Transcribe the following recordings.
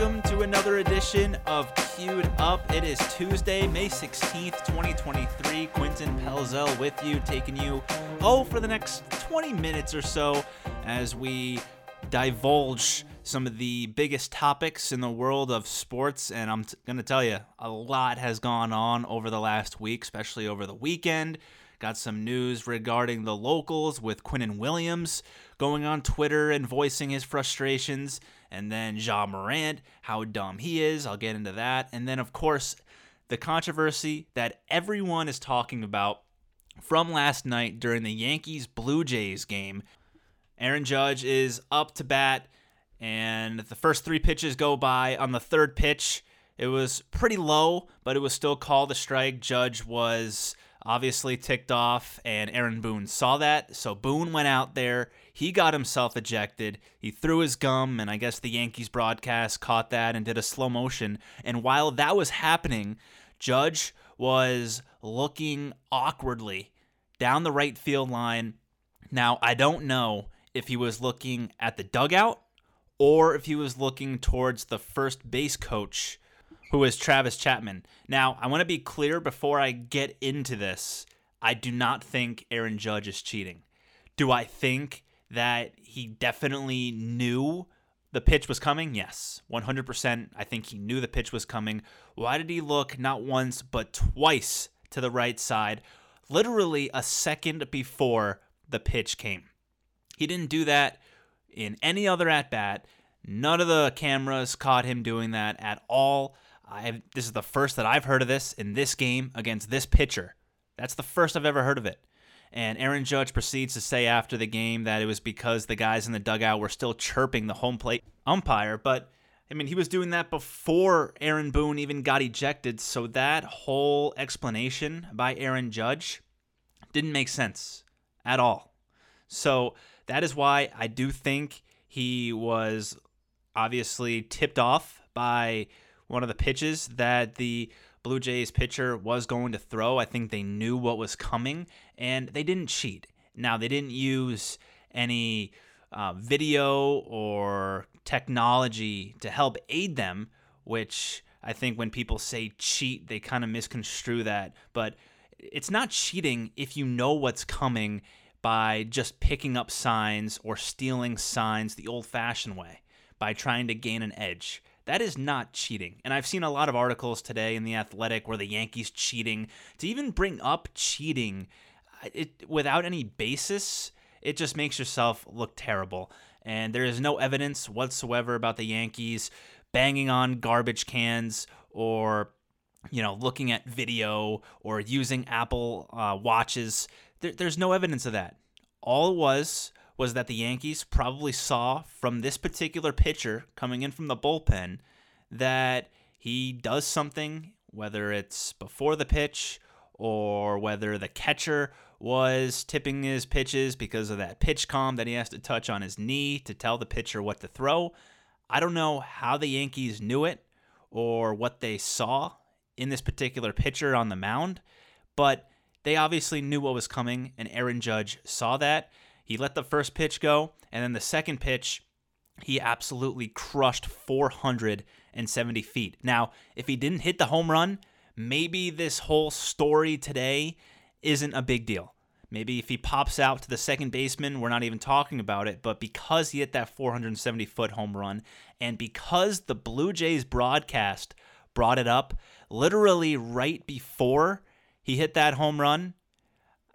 welcome to another edition of Queued Up. It is Tuesday, May 16th, 2023. Quinton Pelzel with you, taking you, oh, for the next 20 minutes or so as we divulge some of the biggest topics in the world of sports. And I'm t- going to tell you, a lot has gone on over the last week, especially over the weekend. Got some news regarding the locals with Quinnen Williams going on Twitter and voicing his frustrations. And then Ja Morant, how dumb he is. I'll get into that. And then, of course, the controversy that everyone is talking about from last night during the Yankees Blue Jays game. Aaron Judge is up to bat, and the first three pitches go by. On the third pitch, it was pretty low, but it was still called a strike. Judge was obviously ticked off, and Aaron Boone saw that. So Boone went out there. He got himself ejected. He threw his gum, and I guess the Yankees broadcast caught that and did a slow motion. And while that was happening, Judge was looking awkwardly down the right field line. Now, I don't know if he was looking at the dugout or if he was looking towards the first base coach who is Travis Chapman. Now, I want to be clear before I get into this. I do not think Aaron Judge is cheating. Do I think that he definitely knew the pitch was coming? Yes, 100%. I think he knew the pitch was coming. Why did he look not once, but twice to the right side, literally a second before the pitch came? He didn't do that in any other at bat. None of the cameras caught him doing that at all. I this is the first that I've heard of this in this game against this pitcher. That's the first I've ever heard of it. And Aaron Judge proceeds to say after the game that it was because the guys in the dugout were still chirping the home plate umpire. But, I mean, he was doing that before Aaron Boone even got ejected. So that whole explanation by Aaron Judge didn't make sense at all. So that is why I do think he was obviously tipped off by one of the pitches that the Blue Jays pitcher was going to throw. I think they knew what was coming and they didn't cheat. Now, they didn't use any uh, video or technology to help aid them, which I think when people say cheat, they kind of misconstrue that. But it's not cheating if you know what's coming by just picking up signs or stealing signs the old fashioned way by trying to gain an edge. That is not cheating. And I've seen a lot of articles today in The Athletic where the Yankees cheating. To even bring up cheating it, without any basis, it just makes yourself look terrible. And there is no evidence whatsoever about the Yankees banging on garbage cans or you know looking at video or using Apple uh, watches. There, there's no evidence of that. All it was was that the Yankees probably saw from this particular pitcher coming in from the bullpen that he does something, whether it's before the pitch or whether the catcher was tipping his pitches because of that PitchCom that he has to touch on his knee to tell the pitcher what to throw. I don't know how the Yankees knew it or what they saw in this particular pitcher on the mound, but they obviously knew what was coming, and Aaron Judge saw that. He let the first pitch go, and then the second pitch, he absolutely crushed 470 feet. Now, if he didn't hit the home run, maybe this whole story today isn't a big deal. Maybe if he pops out to the second baseman, we're not even talking about it. But because he hit that 470 foot home run, and because the Blue Jays broadcast brought it up literally right before he hit that home run,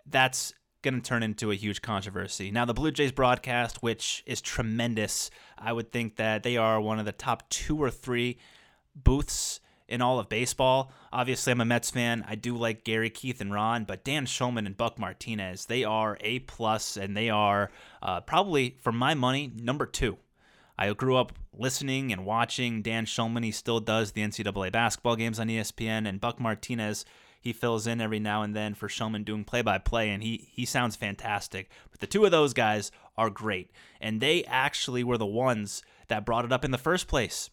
that's going to turn into a huge controversy. Now, the Blue Jays broadcast, which is tremendous, I would think that they are one of the top two or three booths in all of baseball. Obviously, I'm a Mets fan. I do like Gary, Keith, and Ron, but Dan Shulman and Buck Martinez, they are a plus, and they are uh, probably, for my money, number two. I grew up listening and watching Dan Shulman. He still does the NCAA basketball games on ESPN, and Buck Martinez he fills in every now and then for Shulman doing play by play, and he he sounds fantastic. But the two of those guys are great, and they actually were the ones that brought it up in the first place.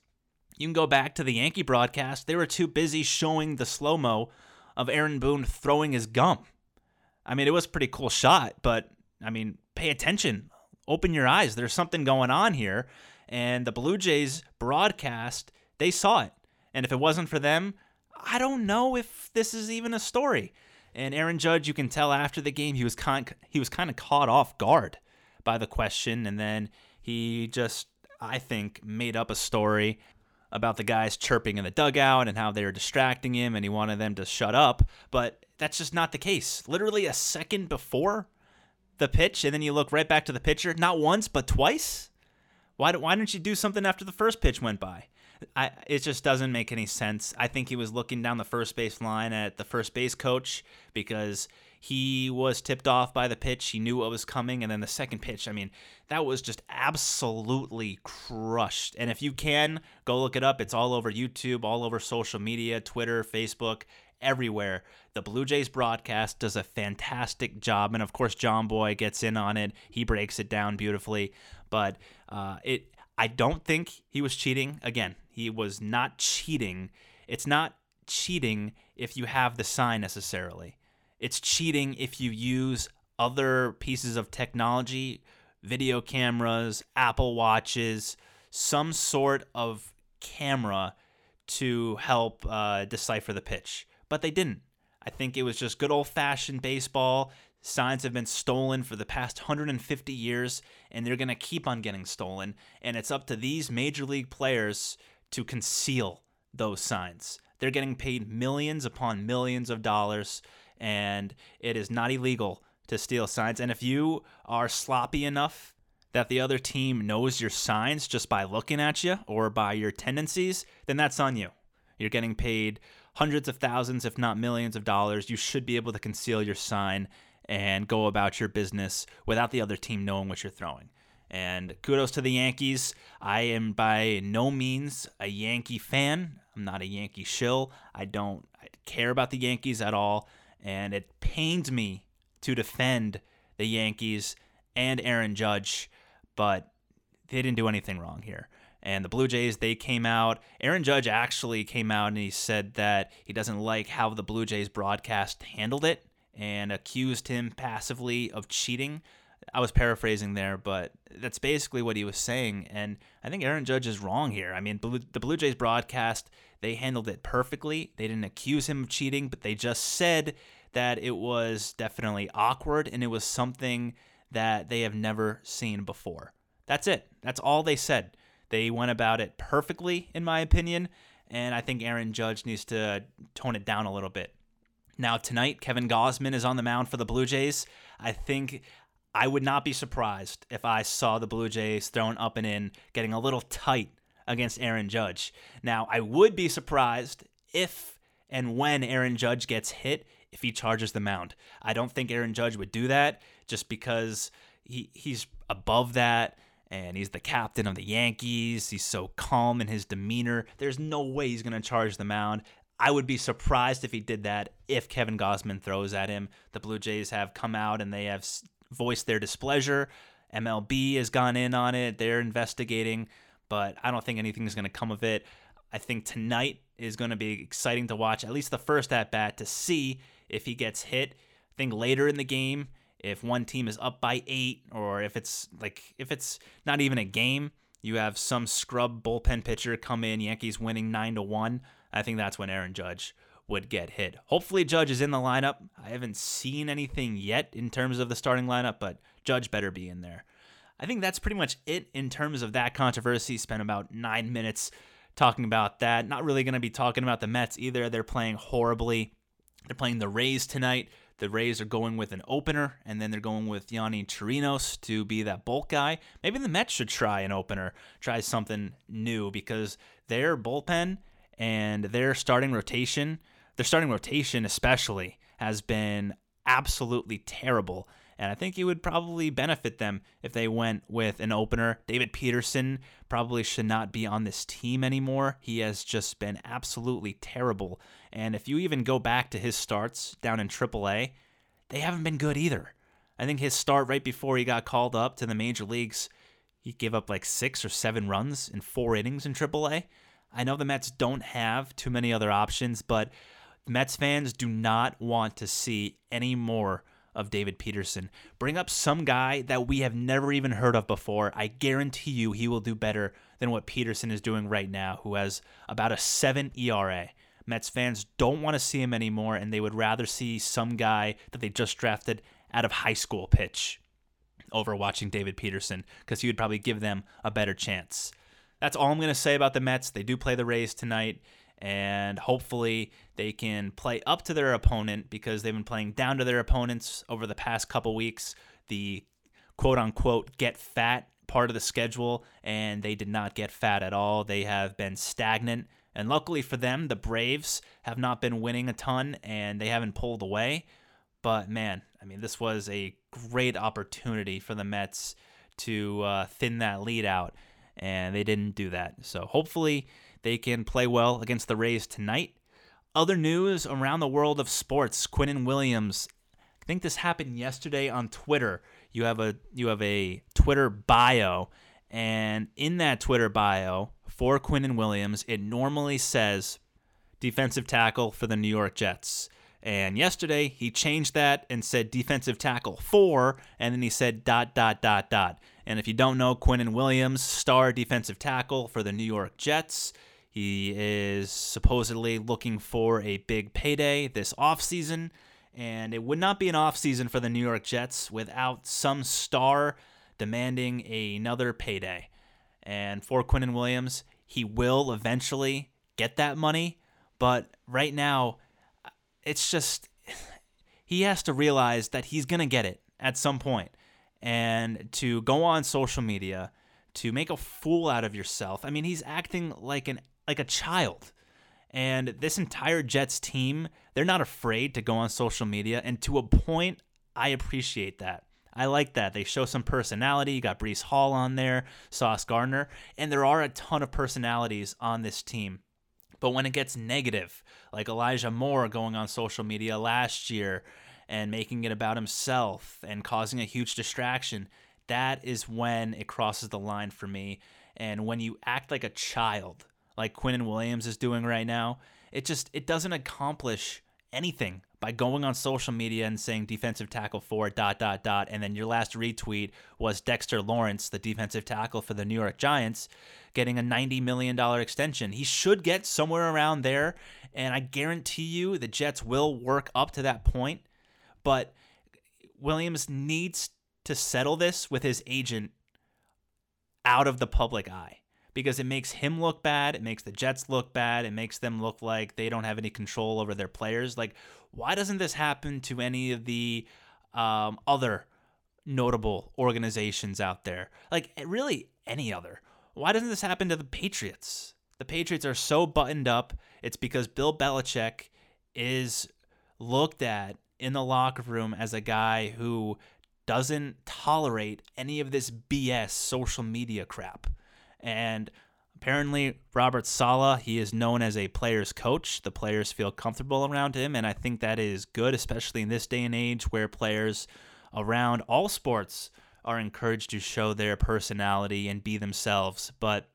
You can go back to the Yankee broadcast; they were too busy showing the slow mo of Aaron Boone throwing his gum. I mean, it was a pretty cool shot, but I mean, pay attention, open your eyes. There's something going on here, and the Blue Jays broadcast They saw it. And if it wasn't for them, I don't know if this is even a story. And Aaron Judge, you can tell after the game, he was kind he was kind of caught off guard by the question, and then he just, I think, made up a story about the guys chirping in the dugout and how they were distracting him, and he wanted them to shut up. But that's just not the case. Literally a second before the pitch, and then you look right back to the pitcher, not once but twice. Why, why didn't you do something after the first pitch went by? I, it just doesn't make any sense. I think he was looking down the first base line at the first base coach because he was tipped off by the pitch. He knew what was coming. And then the second pitch, I mean, that was just absolutely crushed. And if you can, go look it up. It's all over YouTube, all over social media, Twitter, Facebook, everywhere. The Blue Jays broadcast does a fantastic job. And of course, Jomboy gets in on it. He breaks it down beautifully. But uh, it I don't think he was cheating. Again, he was not cheating. It's not cheating if you have the sign necessarily. It's cheating if you use other pieces of technology, video cameras, Apple Watches, some sort of camera to help uh, decipher the pitch. But they didn't. I think it was just good old fashioned baseball. Signs have been stolen for the past 150 years, and they're going to keep on getting stolen. And it's up to these major league players to conceal those signs. They're getting paid millions upon millions of dollars, and it is not illegal to steal signs. And if you are sloppy enough that the other team knows your signs just by looking at you or by your tendencies, then that's on you. You're getting paid hundreds of thousands, if not millions of dollars. You should be able to conceal your sign and go about your business without the other team knowing what you're throwing. And kudos to the Yankees. I am by no means a Yankee fan. I'm not a Yankee shill. I don't care about the Yankees at all. And it pains me to defend the Yankees and Aaron Judge, but they didn't do anything wrong here. And the Blue Jays, they came out. Aaron Judge actually came out and he said that he doesn't like how the Blue Jays broadcast handled it and accused him passively of cheating. I was paraphrasing there, but that's basically what he was saying. And I think Aaron Judge is wrong here. I mean, the Blue Jays broadcast, they handled it perfectly. They didn't accuse him of cheating, but they just said that it was definitely awkward and it was something that they have never seen before. That's it. That's all they said. They went about it perfectly, in my opinion. And I think Aaron Judge needs to tone it down a little bit. Now, tonight, Kevin Gausman is on the mound for the Blue Jays. I think I would not be surprised if I saw the Blue Jays thrown up and in, getting a little tight against Aaron Judge. Now, I would be surprised if and when Aaron Judge gets hit if he charges the mound. I don't think Aaron Judge would do that just because he he's above that and he's the captain of the Yankees. He's so calm in his demeanor. There's no way he's going to charge the mound. I would be surprised if he did that if Kevin Gausman throws at him. The Blue Jays have come out and they have voiced their displeasure. MLB has gone in on it. They're investigating, but I don't think anything's going to come of it. I think tonight is going to be exciting to watch, at least the first at bat, to see if he gets hit. I think later in the game, if one team is up by eight, or if it's like if it's not even a game, you have some scrub bullpen pitcher come in, Yankees winning nine to one. I think that's when Aaron Judge would get hit. Hopefully, Judge is in the lineup. I haven't seen anything yet in terms of the starting lineup, but Judge better be in there. I think that's pretty much it in terms of that controversy. Spent about nine minutes talking about that. Not really going to be talking about the Mets either. They're playing horribly. They're playing the Rays tonight. The Rays are going with an opener, and then they're going with Yonny Chirinos to be that bulk guy. Maybe the Mets should try an opener, try something new because their bullpen and their starting rotation, their starting rotation especially, has been absolutely terrible. And I think it would probably benefit them if they went with an opener. David Peterson probably should not be on this team anymore. He has just been absolutely terrible. And if you even go back to his starts down in AAA, they haven't been good either. I think his start right before he got called up to the major leagues, he gave up like six or seven runs in four innings in AAA. I know the Mets don't have too many other options, but Mets fans do not want to see any more of David Peterson. Bring up some guy that we have never even heard of before. I guarantee you he will do better than what Peterson is doing right now, who has about a 7 ERA. Mets fans don't want to see him anymore, and they would rather see some guy that they just drafted out of high school pitch over watching David Peterson because he would probably give them a better chance. That's all I'm going to say about the Mets. They do play the Rays tonight and hopefully they can play up to their opponent because they've been playing down to their opponents over the past couple weeks. The quote unquote get fat part of the schedule, and they did not get fat at all. They have been stagnant. And luckily for them, the Braves have not been winning a ton and they haven't pulled away. But man, I mean, this was a great opportunity for the Mets to uh, thin that lead out, and they didn't do that. So hopefully they can play well against the Rays tonight. Other news around the world of sports: Quinnen Williams. I think this happened yesterday on Twitter. You have a you have a Twitter bio, and in that Twitter bio for Quinnen Williams, it normally says defensive tackle for the New York Jets. And yesterday he changed that and said defensive tackle for, and then he said dot dot dot dot. And if you don't know, Quinnen Williams, star defensive tackle for the New York Jets. He is supposedly looking for a big payday this offseason, and it would not be an offseason for the New York Jets without some star demanding another payday. And for Quinnen Williams, he will eventually get that money, but right now, it's just he has to realize that he's going to get it at some point. And to go on social media to make a fool out of yourself. I mean, he's acting like an like a child. And this entire Jets team, they're not afraid to go on social media. And to a point, I appreciate that. I like that. They show some personality. You got Breece Hall on there, Sauce Gardner, and there are a ton of personalities on this team. But when it gets negative, like Elijah Moore going on social media last year and making it about himself and causing a huge distraction, that is when it crosses the line for me. And when you act like a child like Quinnen Williams is doing right now, it just it doesn't accomplish anything by going on social media and saying defensive tackle for dot dot dot and then your last retweet was Dexter Lawrence, the defensive tackle for the New York Giants, getting a 90 million dollar extension. He should get somewhere around there and I guarantee you the Jets will work up to that point, but Williams needs to settle this with his agent out of the public eye because it makes him look bad. It makes the Jets look bad. It makes them look like they don't have any control over their players. Like, why doesn't this happen to any of the um, other notable organizations out there? Like, really, any other? Why doesn't this happen to the Patriots? The Patriots are so buttoned up. It's because Bill Belichick is looked at in the locker room as a guy who doesn't tolerate any of this BS social media crap. And apparently, Robert Saleh, he is known as a player's coach. The players feel comfortable around him, and I think that is good, especially in this day and age where players around all sports are encouraged to show their personality and be themselves. But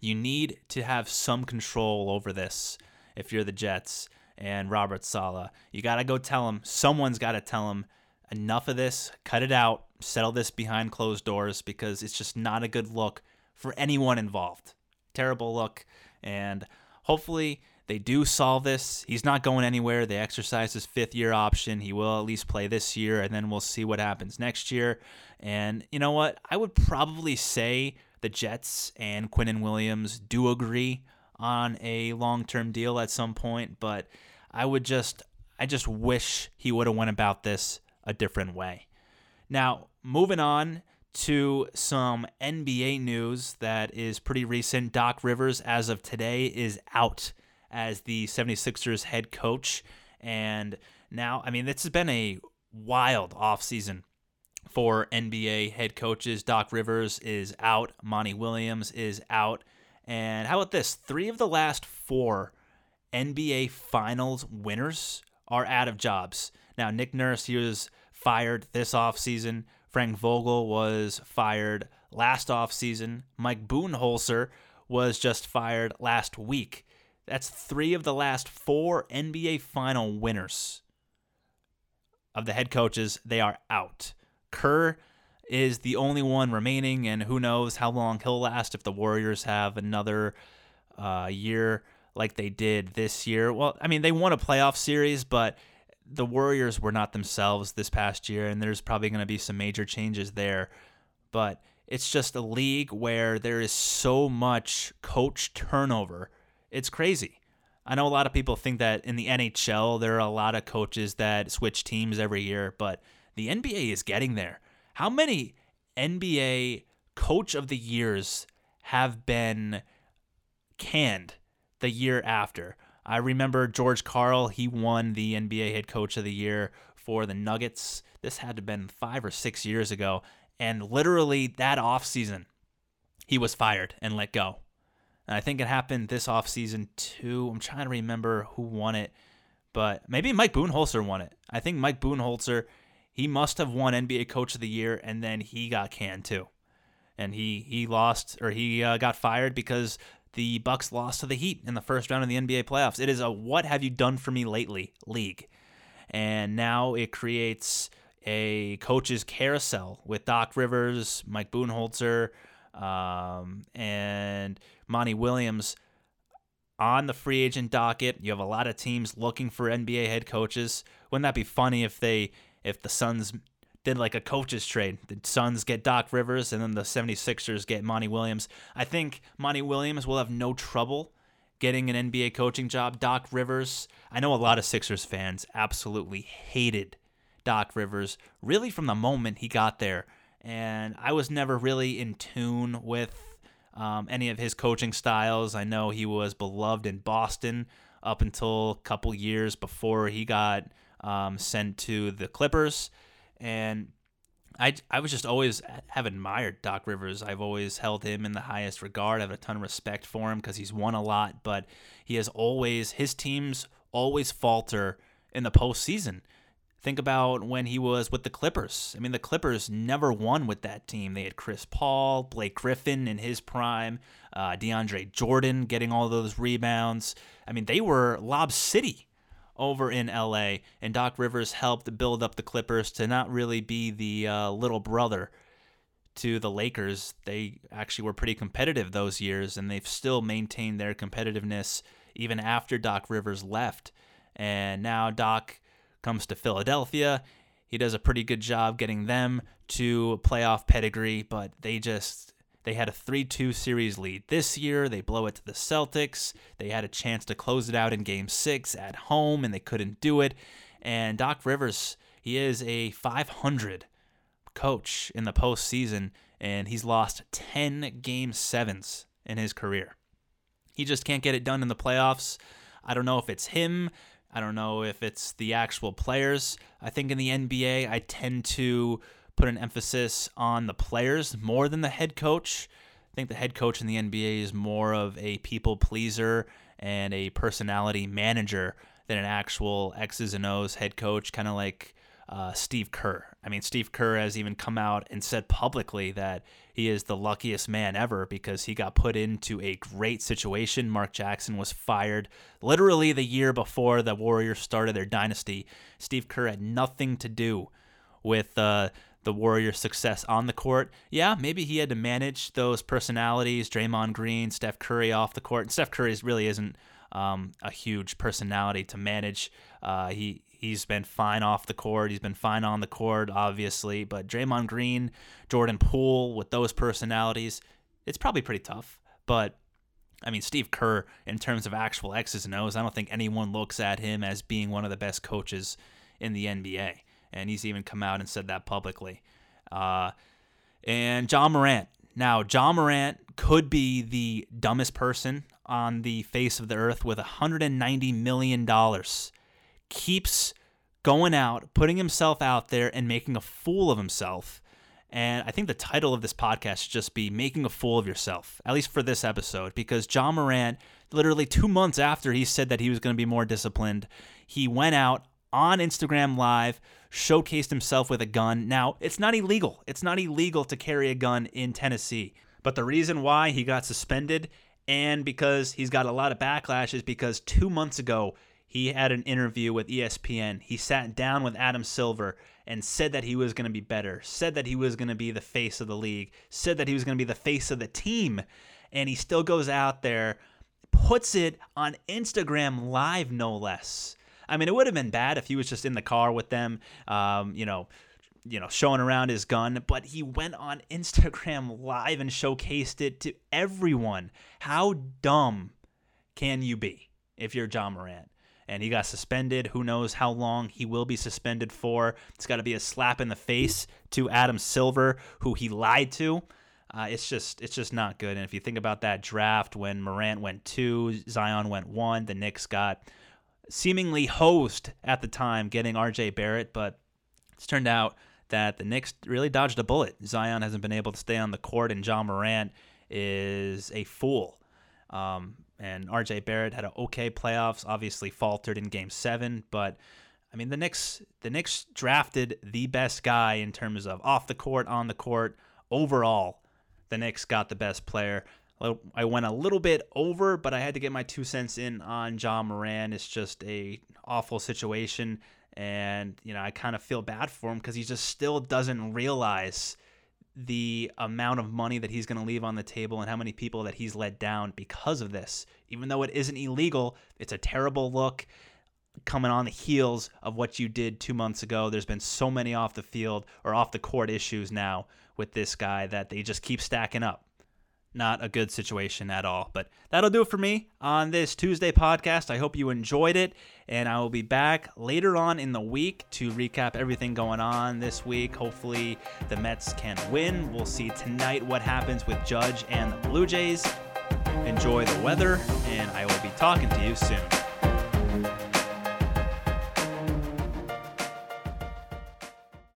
you need to have some control over this if you're the Jets and Robert Saleh. You got to go tell him, someone's got to tell him, enough of this, cut it out, settle this behind closed doors because it's just not a good look for anyone involved. Terrible look. And hopefully they do solve this. He's not going anywhere. They exercise his fifth year option. He will at least play this year, and then we'll see what happens next year. And you know what? I would probably say the Jets and Quinnen Williams do agree on a long term deal at some point, but I would just I just wish he would have went about this a different way. Now, moving on to some NBA news that is pretty recent. Doc Rivers, as of today, is out as the 76ers head coach. And now, I mean, this has been a wild offseason for NBA head coaches. Doc Rivers is out, Monty Williams is out. And how about this? Three of the last four NBA Finals winners are out of jobs. Now, Nick Nurse, he was fired this offseason. Frank Vogel was fired last offseason. Mike Budenholzer was just fired last week. That's three of the last four NBA final winners of the head coaches, they are out. Kerr is the only one remaining, and who knows how long he'll last if the Warriors have another uh, year like they did this year. Well, I mean, they won a playoff series, but the Warriors were not themselves this past year, and there's probably going to be some major changes there. But it's just a league where there is so much coach turnover. It's crazy. I know a lot of people think that in the NHL, there are a lot of coaches that switch teams every year, but the NBA is getting there. How many NBA coach of the years have been canned the year after? I remember George Karl, he won the NBA head coach of the year for the Nuggets. This had to have been five or six years ago. And literally that offseason, he was fired and let go. And I think it happened this offseason too. I'm trying to remember who won it, but maybe Mike Budenholzer won it. I think Mike Budenholzer, he must have won NBA Coach of the Year, and then he got canned too. And he he lost or he uh, got fired because the Bucks lost to the Heat in the first round of the NBA playoffs. It is a what have you done for me lately league. And now it creates a coach's carousel with Doc Rivers, Mike Budenholzer, um, and Monty Williams on the free agent docket. You have a lot of teams looking for NBA head coaches. Wouldn't that be funny if they if the Suns did like a coaches trade? The Suns get Doc Rivers and then the 76ers get Monty Williams. I think Monty Williams will have no trouble getting an NBA coaching job. Doc Rivers, I know a lot of Sixers fans absolutely hated Doc Rivers really from the moment he got there. And I was never really in tune with um, any of his coaching styles. I know he was beloved in Boston up until a couple years before he got um, sent to the Clippers. And I, I was just always have admired Doc Rivers. I've always held him in the highest regard. I have a ton of respect for him because he's won a lot, but he has always, his teams always falter in the postseason. Think about when he was with the Clippers. I mean, the Clippers never won with that team. They had Chris Paul, Blake Griffin in his prime, uh, DeAndre Jordan getting all those rebounds. I mean, they were Lob City over in LA, and Doc Rivers helped build up the Clippers to not really be the uh, little brother to the Lakers. They actually were pretty competitive those years, and they've still maintained their competitiveness even after Doc Rivers left. And now Doc comes to Philadelphia. He does a pretty good job getting them to playoff pedigree, but they just they had a 3-2 series lead. This year, they blow it to the Celtics. They had a chance to close it out in game 6 at home and they couldn't do it. And Doc Rivers, he is a 500 coach in the postseason and he's lost 10 game 7s in his career. He just can't get it done in the playoffs. I don't know if it's him. I don't know if it's the actual players. I think in the NBA, I tend to put an emphasis on the players more than the head coach. I think the head coach in the NBA is more of a people pleaser and a personality manager than an actual X's and O's head coach, kind of like uh, Steve Kerr. I mean, Steve Kerr has even come out and said publicly that he is the luckiest man ever because he got put into a great situation. Mark Jackson was fired literally the year before the Warriors started their dynasty. Steve Kerr had nothing to do with uh, the Warriors' success on the court. Yeah, maybe he had to manage those personalities, Draymond Green, Steph Curry off the court. And Steph Curry really isn't um, a huge personality to manage. Uh, he he's been fine off the court. He's been fine on the court, obviously. But Draymond Green, Jordan Poole, with those personalities, it's probably pretty tough. But I mean, Steve Kerr, in terms of actual X's and O's, I don't think anyone looks at him as being one of the best coaches in the NBA. And he's even come out and said that publicly. Uh, and Ja Morant. Now, Ja Morant could be the dumbest person on the face of the earth with $190 million keeps going out, putting himself out there, and making a fool of himself. And I think the title of this podcast should just be Making a Fool of Yourself, at least for this episode, because Ja Morant, literally two months after he said that he was going to be more disciplined, he went out on Instagram Live, showcased himself with a gun. Now, it's not illegal. It's not illegal to carry a gun in Tennessee. But the reason why he got suspended and because he's got a lot of backlash is because two months ago, he had an interview with ESPN. He sat down with Adam Silver and said that he was going to be better, said that he was going to be the face of the league, said that he was going to be the face of the team. And he still goes out there, puts it on Instagram Live, no less. I mean, it would have been bad if he was just in the car with them, um, you know, you know, showing around his gun, but he went on Instagram live and showcased it to everyone. How dumb can you be if you're Ja Morant? And he got suspended. Who knows how long he will be suspended for? It's got to be a slap in the face to Adam Silver, who he lied to. Uh, it's just it's just not good. And if you think about that draft when Morant went two, Zion went one, the Knicks got seemingly hosed at the time, getting R.J. Barrett, but it's turned out that the Knicks really dodged a bullet. Zion hasn't been able to stay on the court, and Ja Morant is a fool. Um, and RJ Barrett had an okay playoffs, obviously faltered in game seven, but I mean the Knicks the Knicks drafted the best guy in terms of off the court, on the court, overall. The Knicks got the best player. I went a little bit over, but I had to get my two cents in on John Moran. It's just a awful situation and you know I kind of feel bad for him because he just still doesn't realize the amount of money that he's going to leave on the table and how many people that he's let down because of this. Even though it isn't illegal, it's a terrible look coming on the heels of what you did two months ago. There's been so many off the field or off the court issues now with this guy that they just keep stacking up not a good situation at all. But that'll do it for me on this Tuesday podcast. I hope you enjoyed it, and I will be back later on in the week to recap everything going on this week. Hopefully, the Mets can win. We'll see tonight what happens with Judge and the Blue Jays. Enjoy the weather, and I will be talking to you soon.